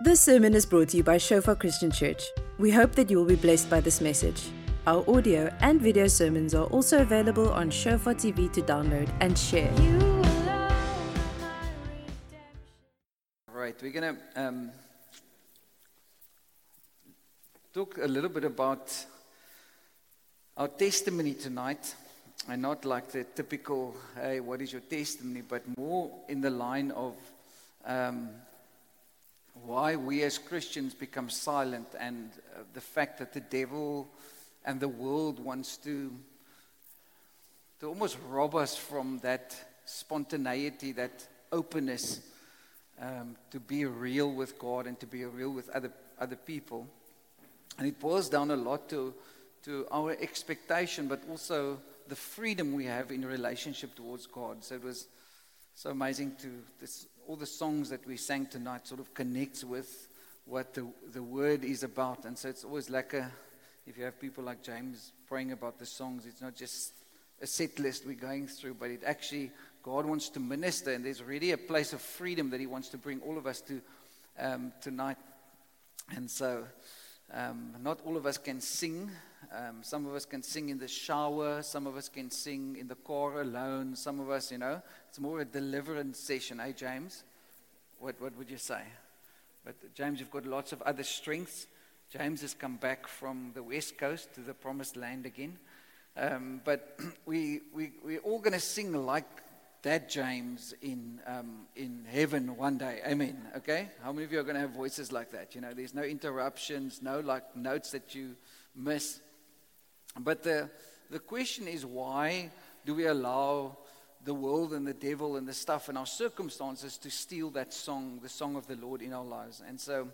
This sermon is brought to you by Shofar Christian Church. We hope that you will be blessed by this message. Our audio and video sermons are also available on Shofar TV to download and share. All right, we're going to um, talk a little bit about our testimony tonight. And not like the typical, hey, what is your testimony, but more in the line of um, why we as Christians become silent and uh, the fact that the devil and the world wants to, to almost rob us from that spontaneity, that openness um, to be real with God and to be real with other, other people. And it boils down a lot to, to our expectation, but also the freedom we have in relationship towards God. So it was so amazing to this, all the songs that we sang tonight sort of connects with what the, the word is about. And so it's always like a, if you have people like James praying about the songs, it's not just a set list we're going through, but it actually, God wants to minister, and there's really a place of freedom that He wants to bring all of us to um, tonight. And so, um, not all of us can sing. Um, some of us can sing in the shower. Some of us can sing in the car alone. Some of us, you know, it's more a deliverance session, eh, James? What, what would you say? But, James, you've got lots of other strengths. James has come back from the west coast to the promised land again. Um, but we, we, we're all going to sing like that James in, um, in heaven one day. Amen. Okay? How many of you are going to have voices like that? You know, there's no interruptions, no like notes that you miss. But the, the question is why do we allow the world and the devil and the stuff and our circumstances to steal that song, the song of the Lord in our lives? And so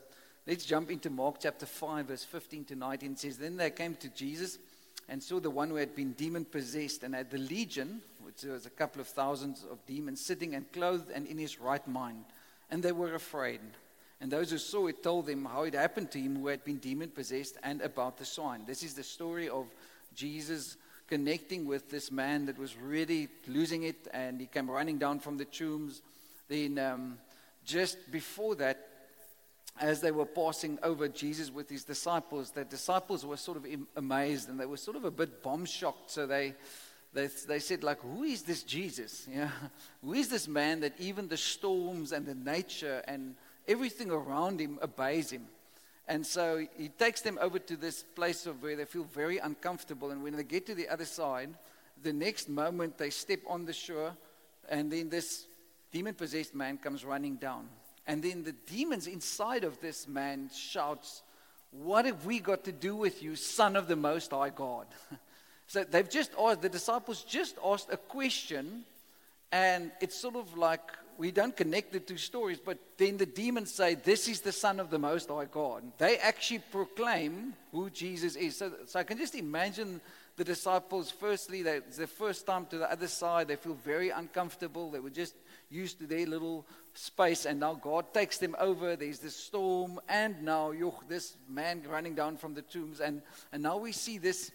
let's jump into Mark chapter 5, verse 15 to 19. It says, Then they came to Jesus and saw the one who had been demon possessed and had the legion, which was a couple of thousands of demons, sitting and clothed and in his right mind. And they were afraid. And those who saw it told them how it happened to him who had been demon possessed and about the sign. This is the story of Jesus connecting with this man that was really losing it, and he came running down from the tombs. Then, um, just before that, as they were passing over Jesus with his disciples, the disciples were sort of amazed and they were sort of a bit bomb shocked. So they, they, they said, like, who is this Jesus? Yeah, who is this man that even the storms and the nature and everything around him obeys him? And so he takes them over to this place of where they feel very uncomfortable. And when they get to the other side, the next moment they step on the shore, and then this demon possessed man comes running down. And then the demons inside of this man shouts, What have we got to do with you, son of the most high God? so they've just asked, the disciples just asked a question, and it's sort of like we don't connect the two stories, but then the demons say, This is the Son of the Most High God. They actually proclaim who Jesus is. So, so I can just imagine the disciples, firstly, they, it's their first time to the other side. They feel very uncomfortable. They were just used to their little space, and now God takes them over. There's this storm, and now yoch, this man running down from the tombs. And, and now we see this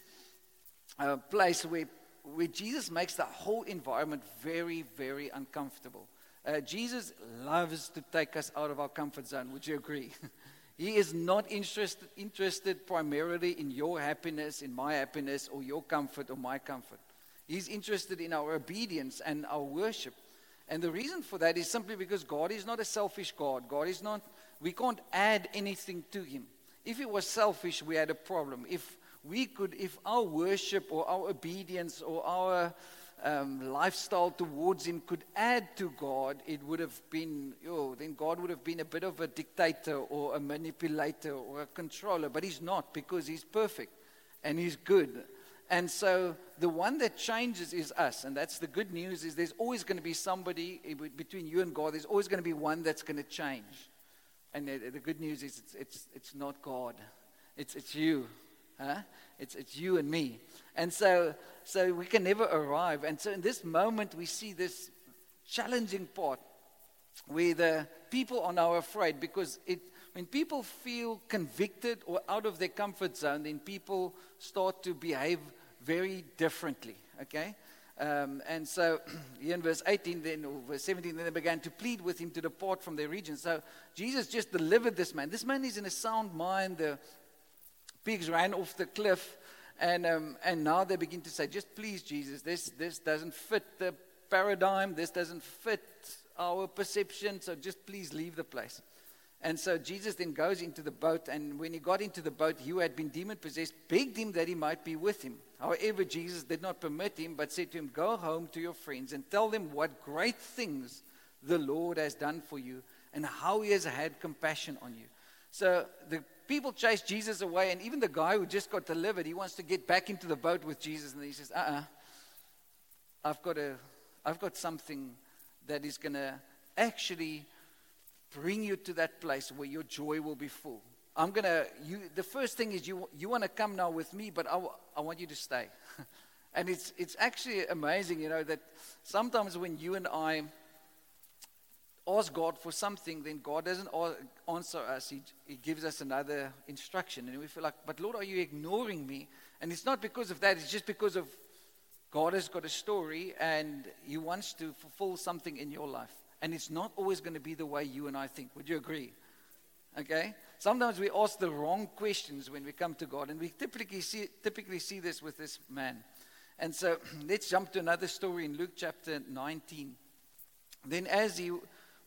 uh, place where, where Jesus makes the whole environment very, very uncomfortable. Uh, Jesus loves to take us out of our comfort zone. Would you agree? he is not interested, interested primarily in your happiness, in my happiness, or your comfort or my comfort. He's interested in our obedience and our worship. And the reason for that is simply because God is not a selfish God. God is not, we can't add anything to Him. If He was selfish, we had a problem. If we could, if our worship or our obedience or our um, lifestyle towards him could add to God, it would have been, oh, then God would have been a bit of a dictator or a manipulator or a controller. But he's not because he's perfect and he's good. And so the one that changes is us. And that's the good news is there's always going to be somebody between you and God. There's always going to be one that's going to change. And the, the good news is it's, it's, it's not God. It's, it's you. Huh? It's, it's you and me. And so, so we can never arrive. And so in this moment, we see this challenging part where the people are now afraid because it, when people feel convicted or out of their comfort zone, then people start to behave very differently. Okay? Um, and so, in verse 18, then, or verse 17, then they began to plead with him to depart from their region. So, Jesus just delivered this man. This man is in a sound mind. The pigs ran off the cliff. And, um, and now they begin to say, just please, Jesus, this, this doesn't fit the paradigm. This doesn't fit our perception. So just please leave the place. And so Jesus then goes into the boat, and when he got into the boat, he who had been demon possessed begged him that he might be with him. However, Jesus did not permit him, but said to him, Go home to your friends and tell them what great things the Lord has done for you and how he has had compassion on you. So the people chase Jesus away, and even the guy who just got delivered, he wants to get back into the boat with Jesus, and he says, Uh uh-uh, uh, I've got a, I've got something that is to actually bring you to that place where your joy will be full. I'm to, you, the first thing is you, you want to come now with me, but I, I want you to stay. and it's, it's actually amazing, you know, that sometimes when you and I ask God for something, then God doesn't answer us. He, he gives us another instruction. And we feel like, but Lord, are you ignoring me? And it's not because of that, it's just because of God has got a story and He wants to fulfill something in your life. And it's not always going to be the way you and I think. Would you agree? Okay? Sometimes we ask the wrong questions when we come to God, and we typically see, typically see this with this man. And so let's jump to another story in Luke chapter 19. Then, as he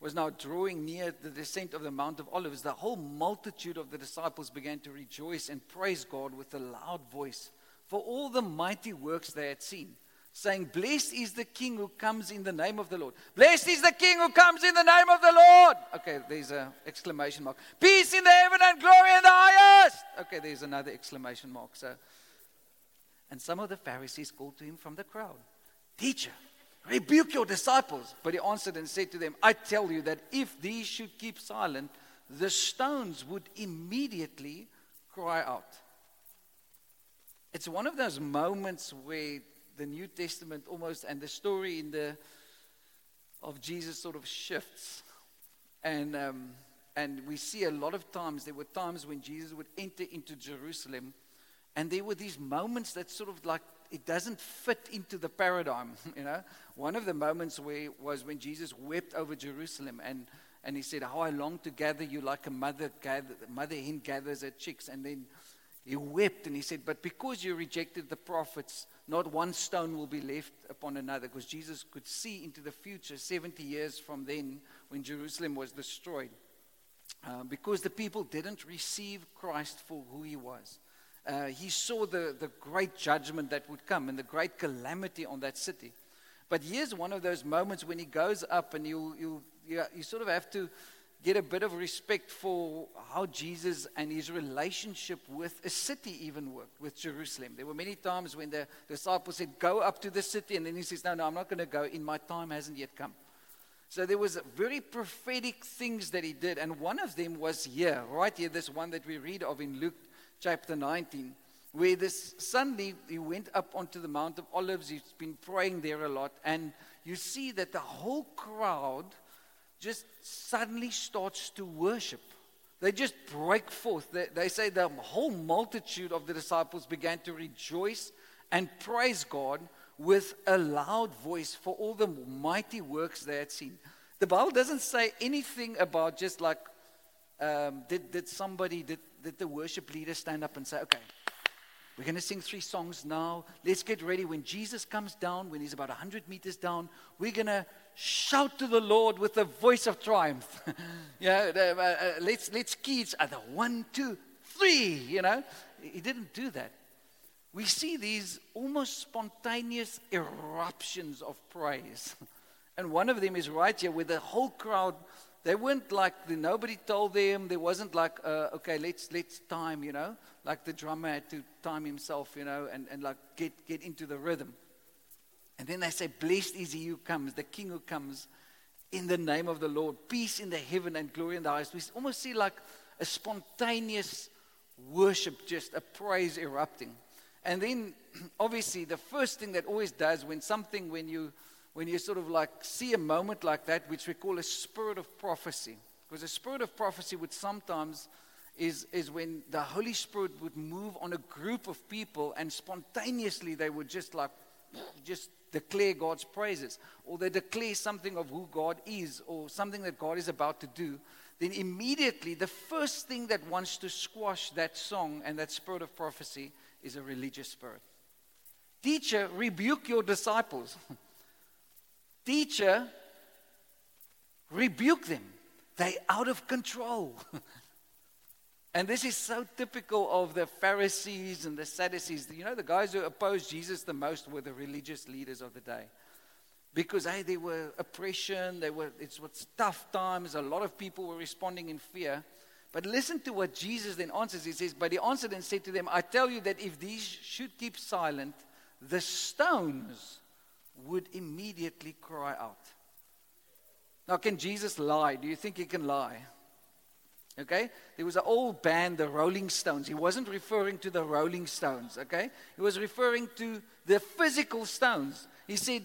was now drawing near the descent of the Mount of Olives, the whole multitude of the disciples began to rejoice and praise God with a loud voice for all the mighty works they had seen saying, Blessed is the King who comes in the name of the Lord. Blessed is the King who comes in the name of the Lord. Okay, there's an exclamation mark. Peace in the heaven and glory in the highest. Okay, there's another exclamation mark. So, and some of the Pharisees called to him from the crowd, Teacher, rebuke your disciples. But he answered and said to them, I tell you that if these should keep silent, the stones would immediately cry out. It's one of those moments where the New Testament almost and the story in the of Jesus sort of shifts, and um, and we see a lot of times there were times when Jesus would enter into Jerusalem, and there were these moments that sort of like it doesn't fit into the paradigm, you know. One of the moments where was when Jesus wept over Jerusalem and. And he said, How I long to gather you like a mother, gather, mother hen gathers her chicks. And then he wept and he said, But because you rejected the prophets, not one stone will be left upon another. Because Jesus could see into the future, 70 years from then, when Jerusalem was destroyed. Uh, because the people didn't receive Christ for who he was. Uh, he saw the, the great judgment that would come and the great calamity on that city. But here's one of those moments when he goes up and you, you, you, you sort of have to get a bit of respect for how Jesus and his relationship with a city even worked, with Jerusalem. There were many times when the disciples said, Go up to the city. And then he says, No, no, I'm not going to go. In my time hasn't yet come. So there was very prophetic things that he did. And one of them was here, right here, this one that we read of in Luke chapter 19, where this suddenly he went up onto the Mount of Olives. He's been praying there a lot. And you see that the whole crowd – just suddenly starts to worship. They just break forth. They, they, say the whole multitude of the disciples began to rejoice and praise God with a loud voice for all the mighty works they had seen. The Bible doesn't say anything about just like, um, did, did somebody, did, did the worship leader stand up and say, okay, we're going to sing three songs now. Let's get ready. When Jesus comes down, when he's about 100 meters down, we're going to shout to the Lord with a voice of triumph. yeah, uh, uh, let's, let's key each other. One, two, three, you know. He didn't do that. We see these almost spontaneous eruptions of praise. And one of them is right here where the whole crowd, they weren't like, the, nobody told them. There wasn't like, uh, okay, let's, let's time, you know. Like the drummer had to time himself, you know, and, and like get, get into the rhythm. And then they say, Blessed is he who comes, the king who comes in the name of the Lord. Peace in the heaven and glory in the highest. We almost see like a spontaneous worship, just a praise erupting. And then, obviously, the first thing that always does when something, when you, when you sort of like see a moment like that, which we call a spirit of prophecy, because a spirit of prophecy would sometimes is, is when the Holy Spirit would move on a group of people and spontaneously they would just like, just declare God's praises or they declare something of who God is or something that God is about to do, then immediately the first thing that wants to squash that song and that spirit of prophecy is a religious spirit. Teacher, rebuke your disciples. Teacher, rebuke them. They're out of control. and this is so typical of the Pharisees and the Sadducees. You know, the guys who opposed Jesus the most were the religious leaders of the day. Because hey, there were oppression, there were it was tough times, a lot of people were responding in fear. But listen to what Jesus then answers. He says, But he answered and said to them, I tell you that if these should keep silent, the stones would immediately cry out. Now, can Jesus lie? Do you think he can lie? Okay? There was an old band, the Rolling Stones. He wasn't referring to the Rolling Stones, okay? He was referring to the physical stones. He said,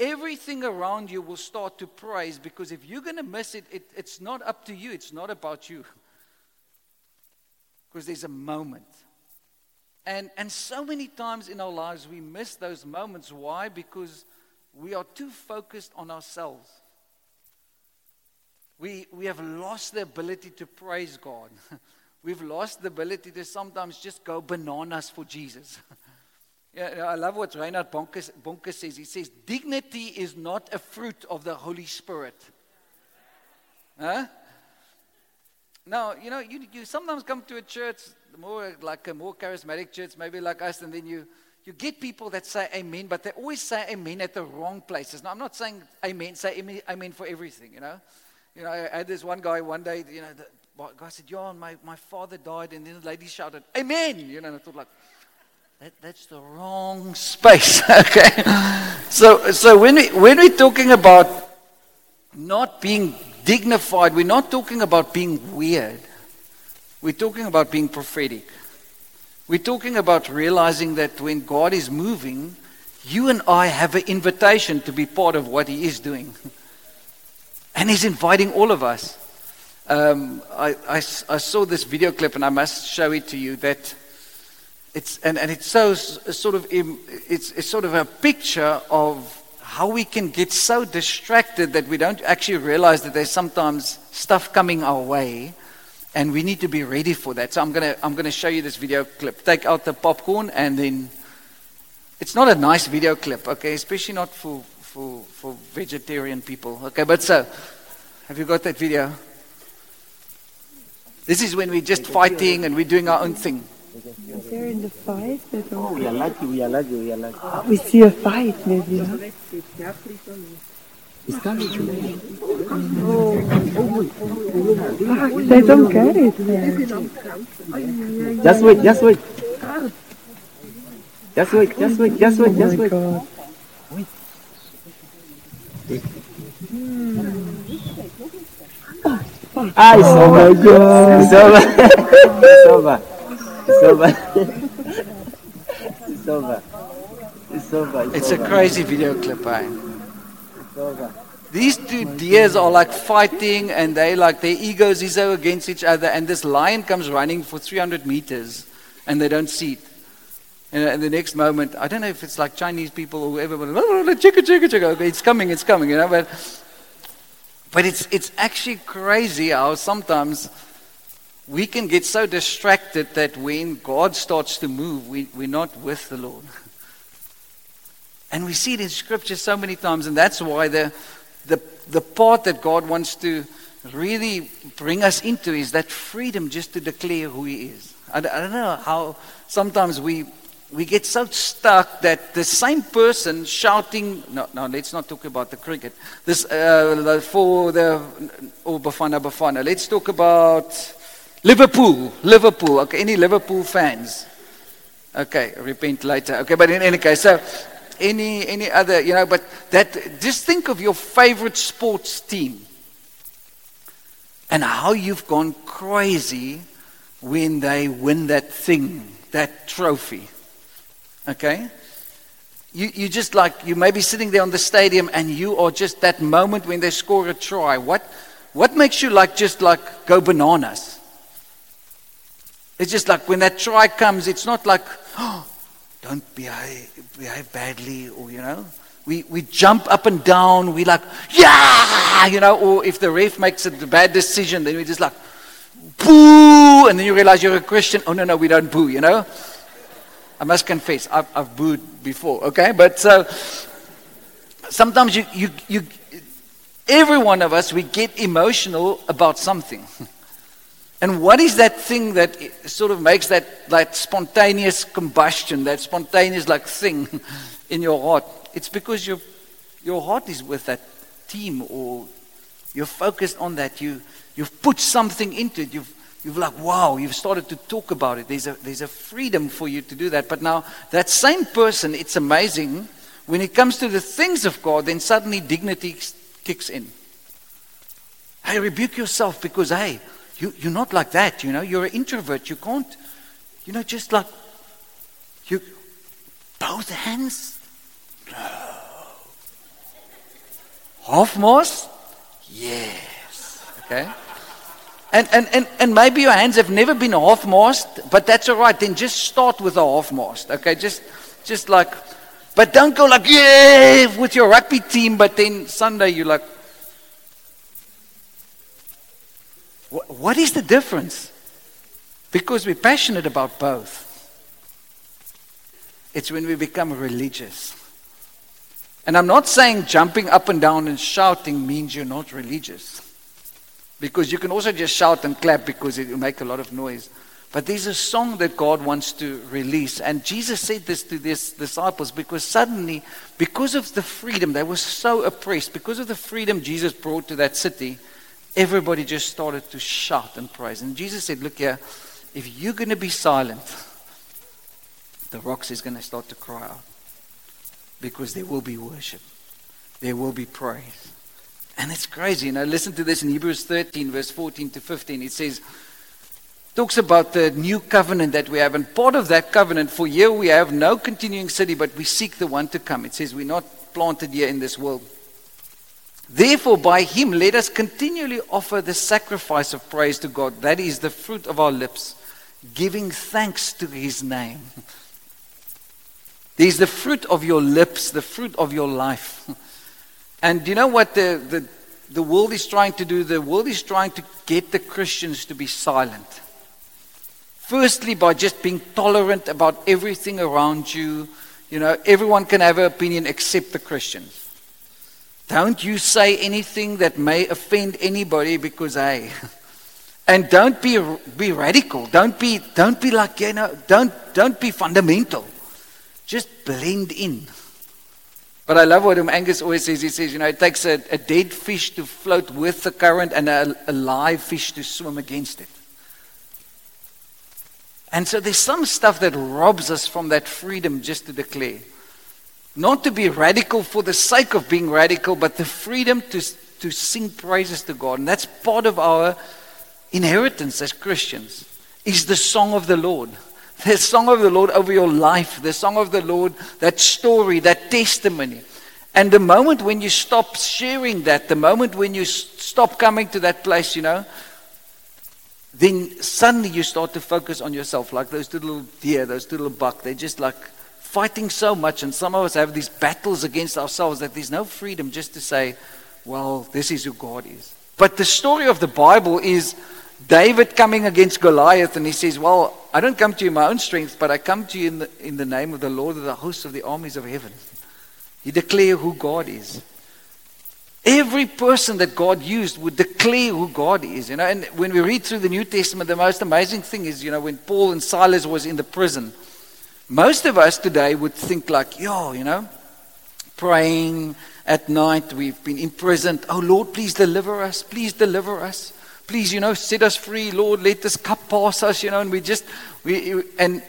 Everything around you will start to praise because if you're going to miss it, it, it's not up to you, it's not about you. Because there's a moment. And, and so many times in our lives we miss those moments. Why? Because we are too focused on ourselves. We, we have lost the ability to praise God. We've lost the ability to sometimes just go bananas for Jesus. yeah, I love what Reinhard Bonnke says. He says, Dignity is not a fruit of the Holy Spirit. Huh? Now, you know, you, you sometimes come to a church, more like a more charismatic church, maybe like us, and then you, you get people that say amen, but they always say amen at the wrong places. Now, I'm not saying amen, say amen, amen for everything, you know. You know, I had this one guy one day, you know, the guy said, John, my, my father died. And then the lady shouted, Amen. You know, and I thought, like, that, that's the wrong space. okay. So, so when, we, when we're talking about not being dignified, we're not talking about being weird. We're talking about being prophetic. We're talking about realizing that when God is moving, you and I have an invitation to be part of what He is doing. And he's inviting all of us. Um, I, I, I, saw this video clip, and I must show it to you. That it's and, and it's so sort of it's, it's sort of a picture of how we can get so distracted that we don't actually realize that there's sometimes stuff coming our way, and we need to be ready for that. So I'm gonna I'm gonna show you this video clip. Take out the popcorn, and then it's not a nice video clip, okay? Especially not for for, for vegetarian people. Okay, but so, have you got that video? This is when we're just fighting and we're doing our own thing. Is there in the fight? Oh, we are lucky, we are lucky, we are lucky. Oh, we see a fight, maybe. Huh? They don't get it. Just wait, just wait. Just wait, just wait, just wait, just wait. God. Ah, it's over. It's over. It's over. It's over. It's over. It's over. It's a crazy video clip, eh? These two deers are like fighting and they like their egos is against each other and this lion comes running for 300 meters and they don't see it. And, uh, and the next moment, I don't know if it's like Chinese people or whoever, but oh, chicka, chicka, chicka. Okay, it's coming, it's coming, you know. But, but it's, it's actually crazy how sometimes we can get so distracted that when God starts to move, we, we're not with the Lord. And we see it in Scripture so many times, and that's why the, the, the part that God wants to really bring us into is that freedom just to declare who He is. I, I don't know how sometimes we we get so stuck that the same person shouting, no, no, let's not talk about the cricket. This, uh, for the, oh, Bafana, Bafana. Let's talk about Liverpool, Liverpool. Okay, any Liverpool fans? Okay, repent later. Okay, but in any case, so any, any other, you know, but that, just think of your favorite sports team and how you've gone crazy when they win that thing, that trophy. Okay? You, you just like, you may be sitting there on the stadium and you are just that moment when they score a try. What, what makes you like just like go bananas? It's just like when that try comes, it's not like, oh, don't behave, behave badly, or, you know, we, we jump up and down. We like, yeah, you know, or if the ref makes a bad decision, then we just like, boo, and then you realize you're a Christian. Oh, no, no, we don't boo, you know. I must confess, I've, I've booed before, okay? But so sometimes you, you, you, every one of us, we get emotional about something. And what is that thing that sort of makes that, that spontaneous combustion, that spontaneous like thing in your heart? It's because your, your heart is with that team or you're focused on that. You, you've put something into it. You've, you've like, wow, you've started to talk about it. There's a, there's a freedom for you to do that. But now, that same person, it's amazing, when it comes to the things of God, then suddenly dignity kicks in. Hey, rebuke yourself because, hey, you, you're not like that, you know. You're an introvert. You can't, you know, just like, you, both hands No. Half mast? Yes. Okay. And, and, and, and maybe your hands have never been half mast, but that's all right. Then just start with a half mast. Okay. Just, just like, but don't go like, yeah, with your rugby team, but then Sunday you're like, what is the difference? Because we're passionate about both. It's when we become religious. And I'm not saying jumping up and down and shouting means you're not religious. Because you can also just shout and clap because it will make a lot of noise. But there's a song that God wants to release. And Jesus said this to his disciples because suddenly, because of the freedom, they were so oppressed, because of the freedom Jesus brought to that city, everybody just started to shout and praise. And Jesus said, Look here, if you're going to be silent, the rocks is going to start to cry out because there will be worship, there will be praise. And it's crazy. Know, listen to this in Hebrews 13, verse 14 to 15. It says, talks about the new covenant that we have. And part of that covenant, for here we have no continuing city, but we seek the one to come. It says, we're not planted here in this world. Therefore, by him, let us continually offer the sacrifice of praise to God. That is the fruit of our lips, giving thanks to his name. There's the fruit of your lips, the fruit of your life. And you know what the, the, the world is trying to do? The world is trying to get the Christians to be silent. Firstly, by just being tolerant about everything around you. You know, everyone can have an opinion except the Christians. Don't you say anything that may offend anybody because, hey, and don't be, be radical. Don't be, don't be like, you know, don't, don't be fundamental. Just blend in. But I love what um, Angus always says. He says, you know, it takes a, a dead fish to float with the current and a, a live fish to swim against it. And so there's some stuff that robs us from that freedom just to declare. Not to be radical for the sake of being radical, but the freedom to, to sing praises to God. And that's part of our inheritance as Christians, is the song of the Lord. The song of the Lord over your life, the song of the Lord, that story, that testimony. And the moment when you stop sharing that, the moment when you stop coming to that place, you know, then suddenly you start to focus on yourself, like those two little deer, those two little buck. They're just like fighting so much, and some of us have these battles against ourselves that there's no freedom just to say, well, this is who God is. But the story of the Bible is David coming against Goliath, and he says, Well, I don't come to you in my own strength, but I come to you in the, in the name of the Lord of the hosts of the armies of heaven. He declared who God is. Every person that God used would declare who God is. You know, and when we read through the New Testament, the most amazing thing is, you know, when Paul and Silas was in the prison, most of us today would think like, yo, you know, praying at night, we've been imprisoned. Oh Lord, please deliver us, please deliver us please, you know, set us free, Lord, let this cup pass us, you know, and we just, we, and,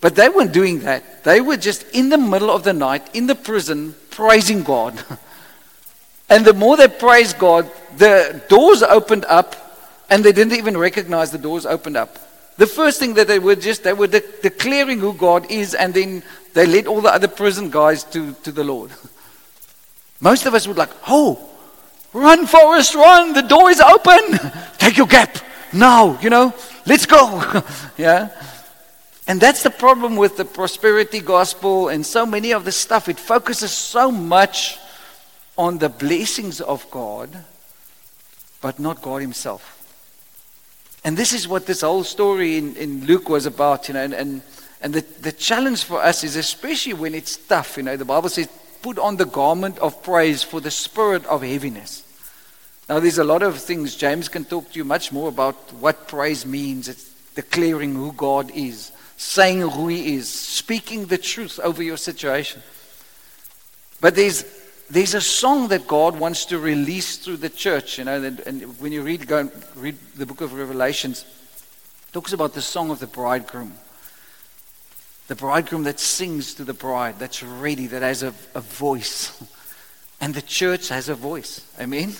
but they weren't doing that. They were just in the middle of the night, in the prison, praising God. and the more they praised God, the doors opened up, and they didn't even recognize the doors opened up. The first thing that they were just, they were de- declaring who God is, and then they led all the other prison guys to, to the Lord. Most of us would like, oh, Run, Forrest, run. The door is open. Take your gap. Now, you know, let's go. yeah. And that's the problem with the prosperity gospel and so many of the stuff. It focuses so much on the blessings of God, but not God Himself. And this is what this whole story in, in Luke was about, you know. And, and, and the, the challenge for us is, especially when it's tough, you know, the Bible says, put on the garment of praise for the spirit of heaviness. Now, there's a lot of things. James can talk to you much more about what praise means. It's declaring who God is saying who He is, speaking the truth over your situation. But there's, there's a song that God wants to release through the church, you know, and, when you read, go read the book of Revelations, talks about the song of the bridegroom. The bridegroom that sings to the bride, that's ready, that has a, a voice. And the church has a voice. Amen?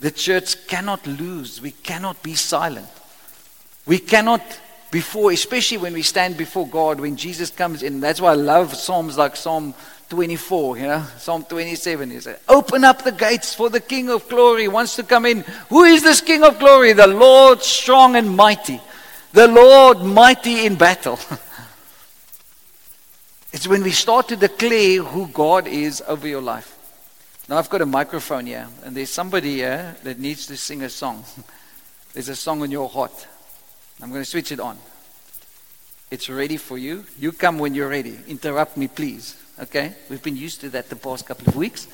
The church cannot lose. We cannot be silent. We cannot before, especially when we stand before God, when Jesus comes in. That's why I love Psalms like Psalm 24, you know, Psalm 27. He said, Open up the gates for the King of glory wants to come in. Who is this King of glory? The Lord strong and mighty, the Lord mighty in battle. it's when we start to declare who God is over your life. Now, I've got a microphone here, and there's somebody here that needs to sing a song. There's a song in your heart. I'm going to switch it on. It's ready for you. You come when you're ready. Interrupt me, please. Okay? We've been used to that the past couple of weeks.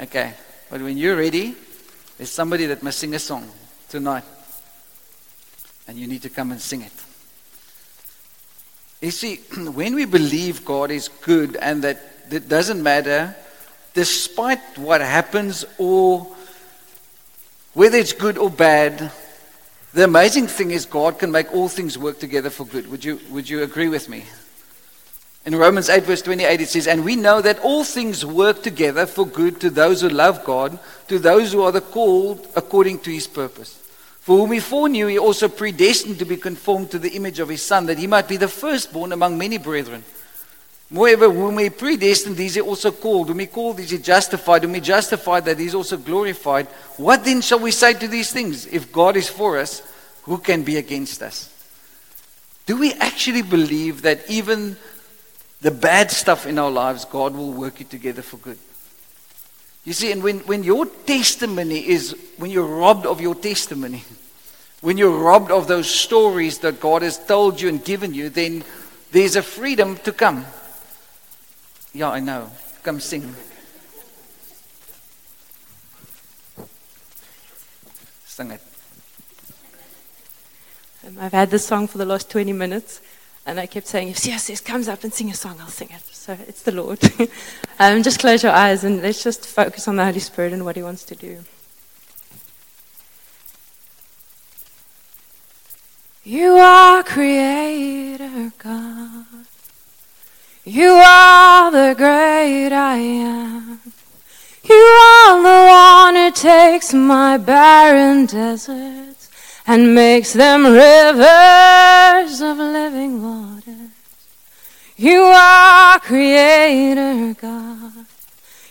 Okay. But when you're ready, there's somebody that must sing a song tonight. And you need to come and sing it. You see, when we believe God is good and that it doesn't matter, despite what happens or whether it's good or bad, the amazing thing is, God can make all things work together for good. Would you, would you agree with me? In Romans 8, verse 28, it says, And we know that all things work together for good to those who love God, to those who are the called according to his purpose. For whom he foreknew, he also predestined to be conformed to the image of his Son, that he might be the firstborn among many brethren. Moreover, whom he predestined, these he also called. Whom he called, these he justified. Whom he justified, that he also glorified. What then shall we say to these things? If God is for us, who can be against us? Do we actually believe that even the bad stuff in our lives, God will work it together for good? You see, and when, when your testimony is, when you're robbed of your testimony, when you're robbed of those stories that God has told you and given you, then there's a freedom to come. Yeah, I know. Come sing. Sing it. Um, I've had this song for the last 20 minutes, and I kept saying, if Sias comes up and sing a song, I'll sing it. So it's the Lord. um, just close your eyes and let's just focus on the Holy Spirit and what He wants to do. You are Creator God. You are the great I am. You are the one who takes my barren deserts and makes them rivers of living water. You are creator God.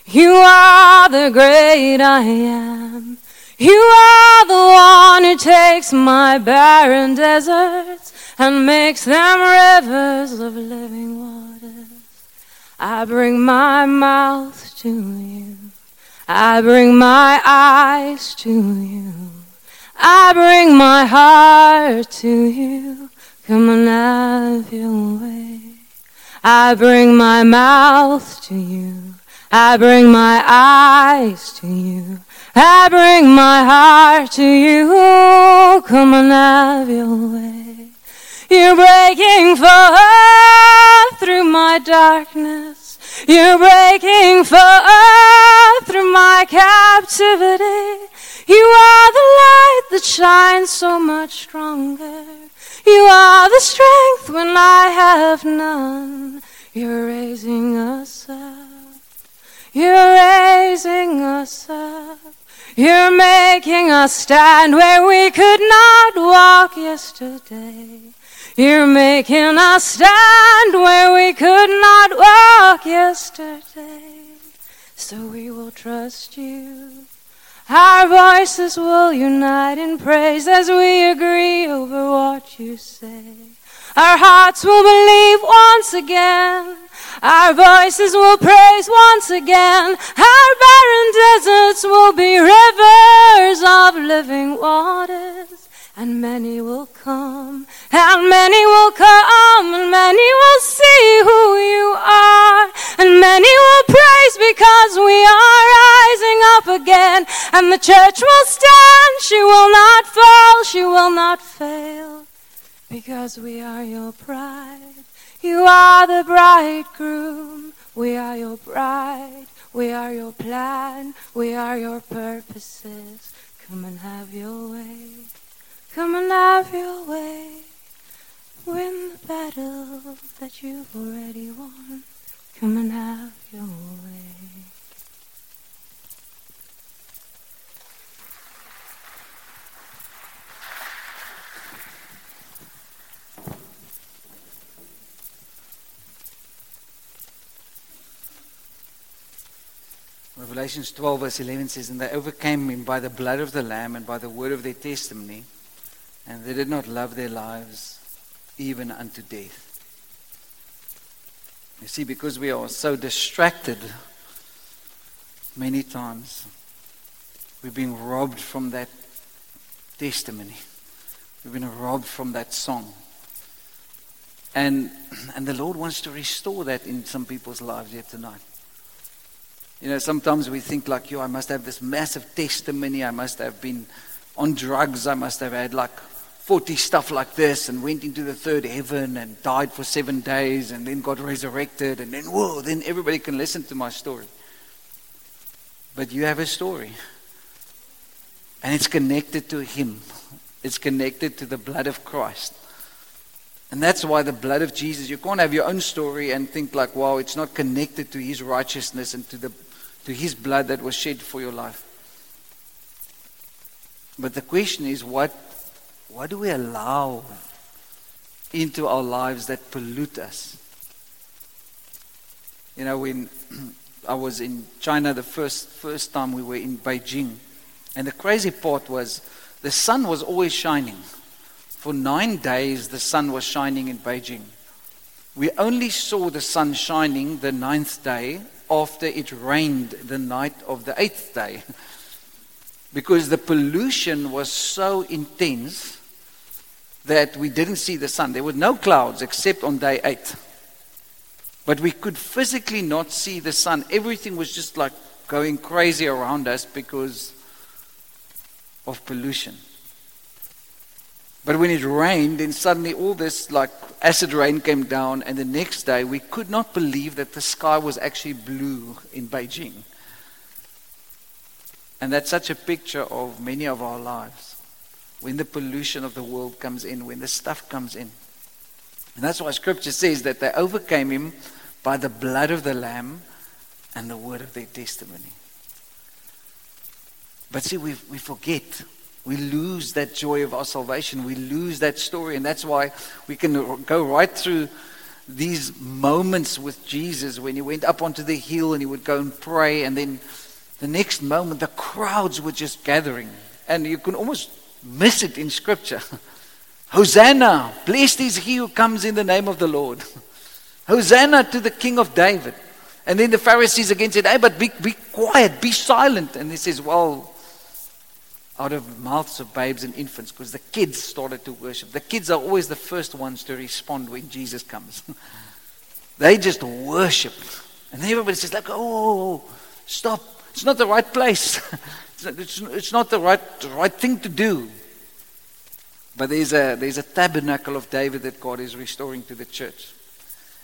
You are the great I am. You are the one who takes my barren deserts and makes them rivers of living waters. I bring my mouth to you. I bring my eyes to you. I bring my heart to you. Come and have your way. I bring my mouth to you. I bring my eyes to you. I bring my heart to you. Come and have your way. You're breaking forth through my darkness. You're breaking forth through my captivity. You are the light that shines so much stronger. You are the strength when I have none. You're raising us up. You're raising us up. You're making us stand where we could not walk yesterday. You're making us stand where we could not walk yesterday. So we will trust you. Our voices will unite in praise as we agree over what you say. Our hearts will believe once again. Our voices will praise once again. Our barren deserts will be rivers of living waters. And many will come, and many will come, and many will see who you are. And many will praise because we are rising up again. And the church will stand, she will not fall, she will not fail. Because we are your bride. You are the bridegroom. We are your bride. We are your plan. We are your purposes. Come and have your way. Come and have your way. Win the battle that you've already won. Come and have your way. Revelations 12, verse 11 says, And they overcame him by the blood of the Lamb and by the word of their testimony, and they did not love their lives even unto death. You see, because we are so distracted many times, we've been robbed from that testimony. We've been robbed from that song. And, and the Lord wants to restore that in some people's lives here tonight. You know, sometimes we think like, yo, I must have this massive testimony. I must have been on drugs. I must have had like 40 stuff like this and went into the third heaven and died for seven days and then got resurrected. And then, whoa, then everybody can listen to my story. But you have a story. And it's connected to Him, it's connected to the blood of Christ. And that's why the blood of Jesus, you can't have your own story and think like, wow, it's not connected to his righteousness and to the to his blood that was shed for your life. But the question is what what do we allow into our lives that pollute us? You know, when I was in China the first first time we were in Beijing, and the crazy part was the sun was always shining. For nine days, the sun was shining in Beijing. We only saw the sun shining the ninth day after it rained the night of the eighth day. because the pollution was so intense that we didn't see the sun. There were no clouds except on day eight. But we could physically not see the sun. Everything was just like going crazy around us because of pollution. But when it rained, then suddenly all this like acid rain came down, and the next day we could not believe that the sky was actually blue in Beijing. And that's such a picture of many of our lives. When the pollution of the world comes in, when the stuff comes in. And that's why scripture says that they overcame him by the blood of the Lamb and the word of their testimony. But see, we, we forget we lose that joy of our salvation. We lose that story. And that's why we can go right through these moments with Jesus when he went up onto the hill and he would go and pray. And then the next moment, the crowds were just gathering. And you can almost miss it in Scripture. Hosanna! Blessed is he who comes in the name of the Lord. Hosanna to the King of David. And then the Pharisees again said, Hey, but be, be quiet, be silent. And he says, Well, out of mouths of babes and infants because the kids started to worship. The kids are always the first ones to respond when Jesus comes. they just worship. And everybody says, like, oh, stop. It's not the right place. It's, not the right, right thing to do. But there's a, there's a tabernacle of David that God is restoring to the church.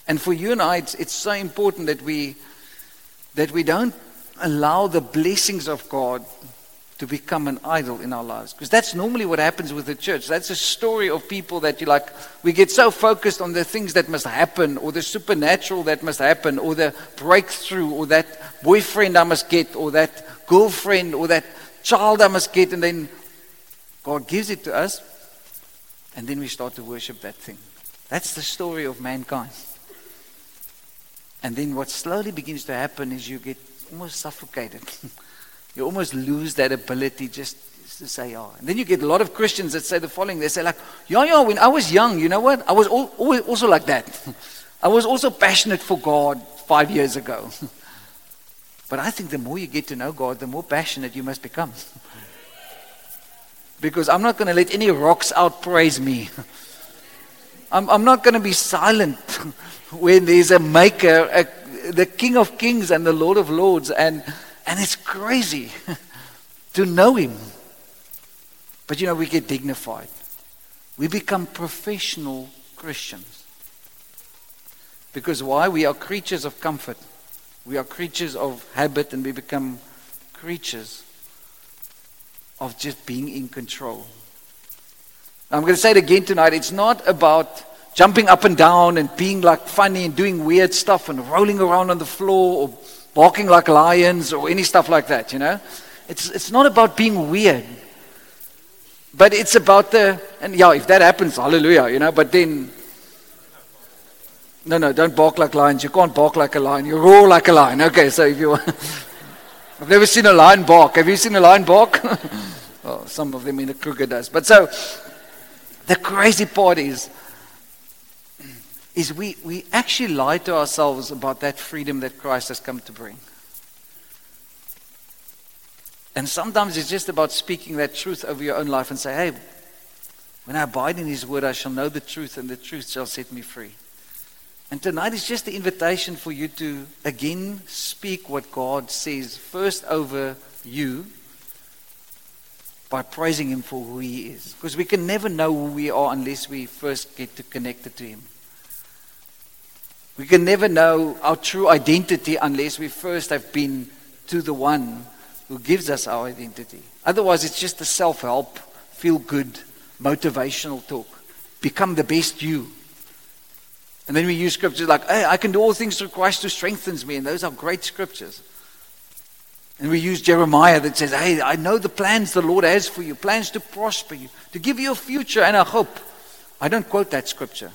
And for you and I, it's, it's so important that we, that we don't allow the blessings of God to become an idol in our lives. Because that's normally what happens with the church. That's a story of people that you like, we get so focused on the things that must happen, or the supernatural that must happen, or the breakthrough, or that boyfriend I must get, or that girlfriend, or that child I must get, and then God gives it to us, and then we start to worship that thing. That's the story of mankind. And then what slowly begins to happen is you get almost suffocated. you almost lose that ability just Just to say yeah. And then you get a lot of Christians that say the following. They say like, yo, yo, when I was young, you know what? I was al- always also like that. I was also passionate for God five years ago. but I think the more you get to know God, the more passionate you must become. because I'm not going to let any rocks outpraise me. I'm, I'm not going to be silent when there's a maker, a, the King of Kings and the Lord of Lords, and, and it's crazy to know Him. But you know, we get dignified. We become professional Christians. Because why? We are creatures of comfort. We are creatures of habit, and we become creatures of just being in control. I'm going to say it again tonight. It's not about jumping up and down and being like funny and doing weird stuff and rolling around on the floor or barking like lions or any stuff like that, you know? It's, it's not about being weird. But it's about the, and yeah, if that happens, hallelujah, you know, but then, no, no, don't bark like lions. You can't bark like a lion. You roar like a lion. Okay, so if you, I've never seen a lion bark. Have you seen a lion bark? well, oh, some of them in the Kruger does. But so, the crazy part is, is we, we actually lie to ourselves about that freedom that Christ has come to bring. And sometimes it's just about speaking that truth over your own life and say, hey, when I abide in His word, I shall know the truth, and the truth shall set me free. And tonight is just the invitation for you to again speak what God says first over you by praising Him for who He is. Because we can never know who we are unless we first get to connected to Him. We can never know our true identity unless we first have been to the one who gives us our identity. Otherwise, it's just a self help, feel good, motivational talk. Become the best you. And then we use scriptures like, hey, I can do all things through Christ who strengthens me. And those are great scriptures. And we use Jeremiah that says, hey, I know the plans the Lord has for you plans to prosper you, to give you a future and a hope. I don't quote that scripture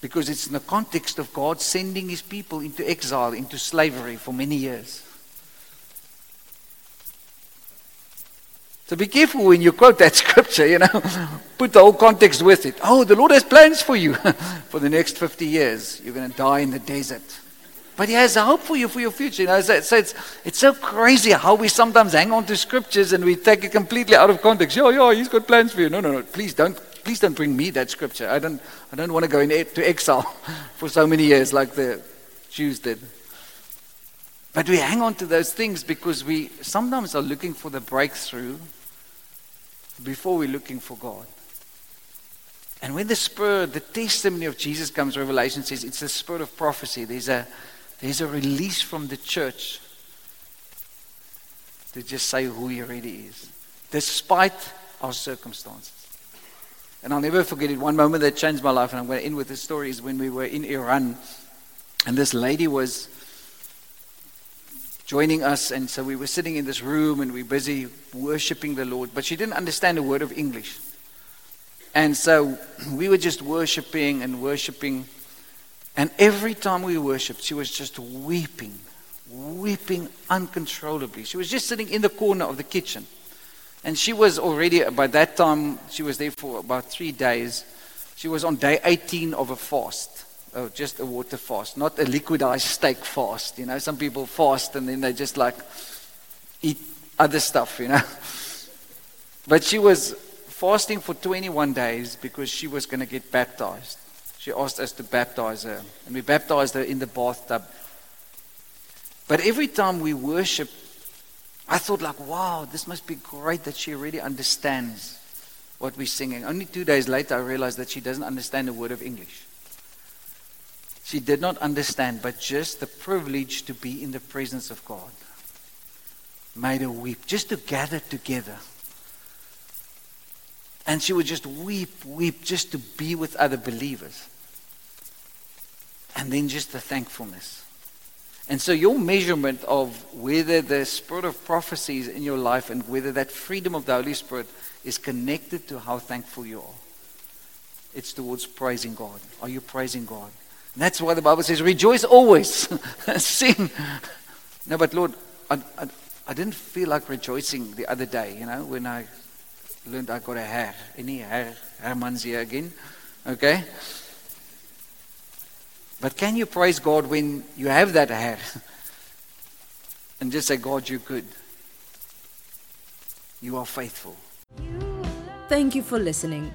because it's in the context of God sending his people into exile, into slavery for many years. So be careful when you quote that scripture, you know. Put the whole context with it. Oh, the Lord has plans for you for the next 50 years. You're going to die in the desert. But He has a hope for you for your future. You know, so, so it's, it's so crazy how we sometimes hang on to scriptures and we take it completely out of context. Yeah, yeah, He's got plans for you. No, no, no. Please don't, please don't bring me that scripture. I don't, I don't want to go into exile for so many years like the Jews did. But we hang on to those things because we sometimes are looking for the breakthrough before we're looking for God. And when the spirit, the testimony of Jesus comes, Revelation says it's the spirit of prophecy. There's a, there's a release from the church to just say who he really is, despite our circumstances. And I'll never forget it. One moment that changed my life, and I'm going to end with this story, is when we were in Iran, and this lady was joining us. And so we were sitting in this room and we were busy worshiping the Lord, but she didn't understand a word of English. And so we were just worshiping and worshiping. And every time we worshiped, she was just weeping, weeping uncontrollably. She was just sitting in the corner of the kitchen. And she was already, by that time, she was there for about three days. She was on day 18 of a fast oh, just a water fast, not a liquidized steak fast. You know, some people fast and then they just like eat other stuff, you know. But she was fasting for 21 days because she was going to get baptized. She asked us to baptize her, and we baptized her in the bathtub. But every time we worship, I thought like, wow, this must be great that she really understands what we're singing. Only two days later, I realized that she doesn't understand a word of English. She did not understand, but just the privilege to be in the presence of God made her weep, just to gather together. And she would just weep, weep, just to be with other believers. And then just the thankfulness. And so, your measurement of whether the spirit of prophecy is in your life and whether that freedom of the Holy Spirit is connected to how thankful you are, it's towards praising God. Are you praising God? That's why the Bible says, rejoice always, sing. No, but Lord, I, I, I didn't feel like rejoicing the other day, you know, when I learned I got a hair. Any hair, Herman's here again. Okay? But can you praise God when you have that hair? and just say, God, you're good. You are faithful. Thank you for listening.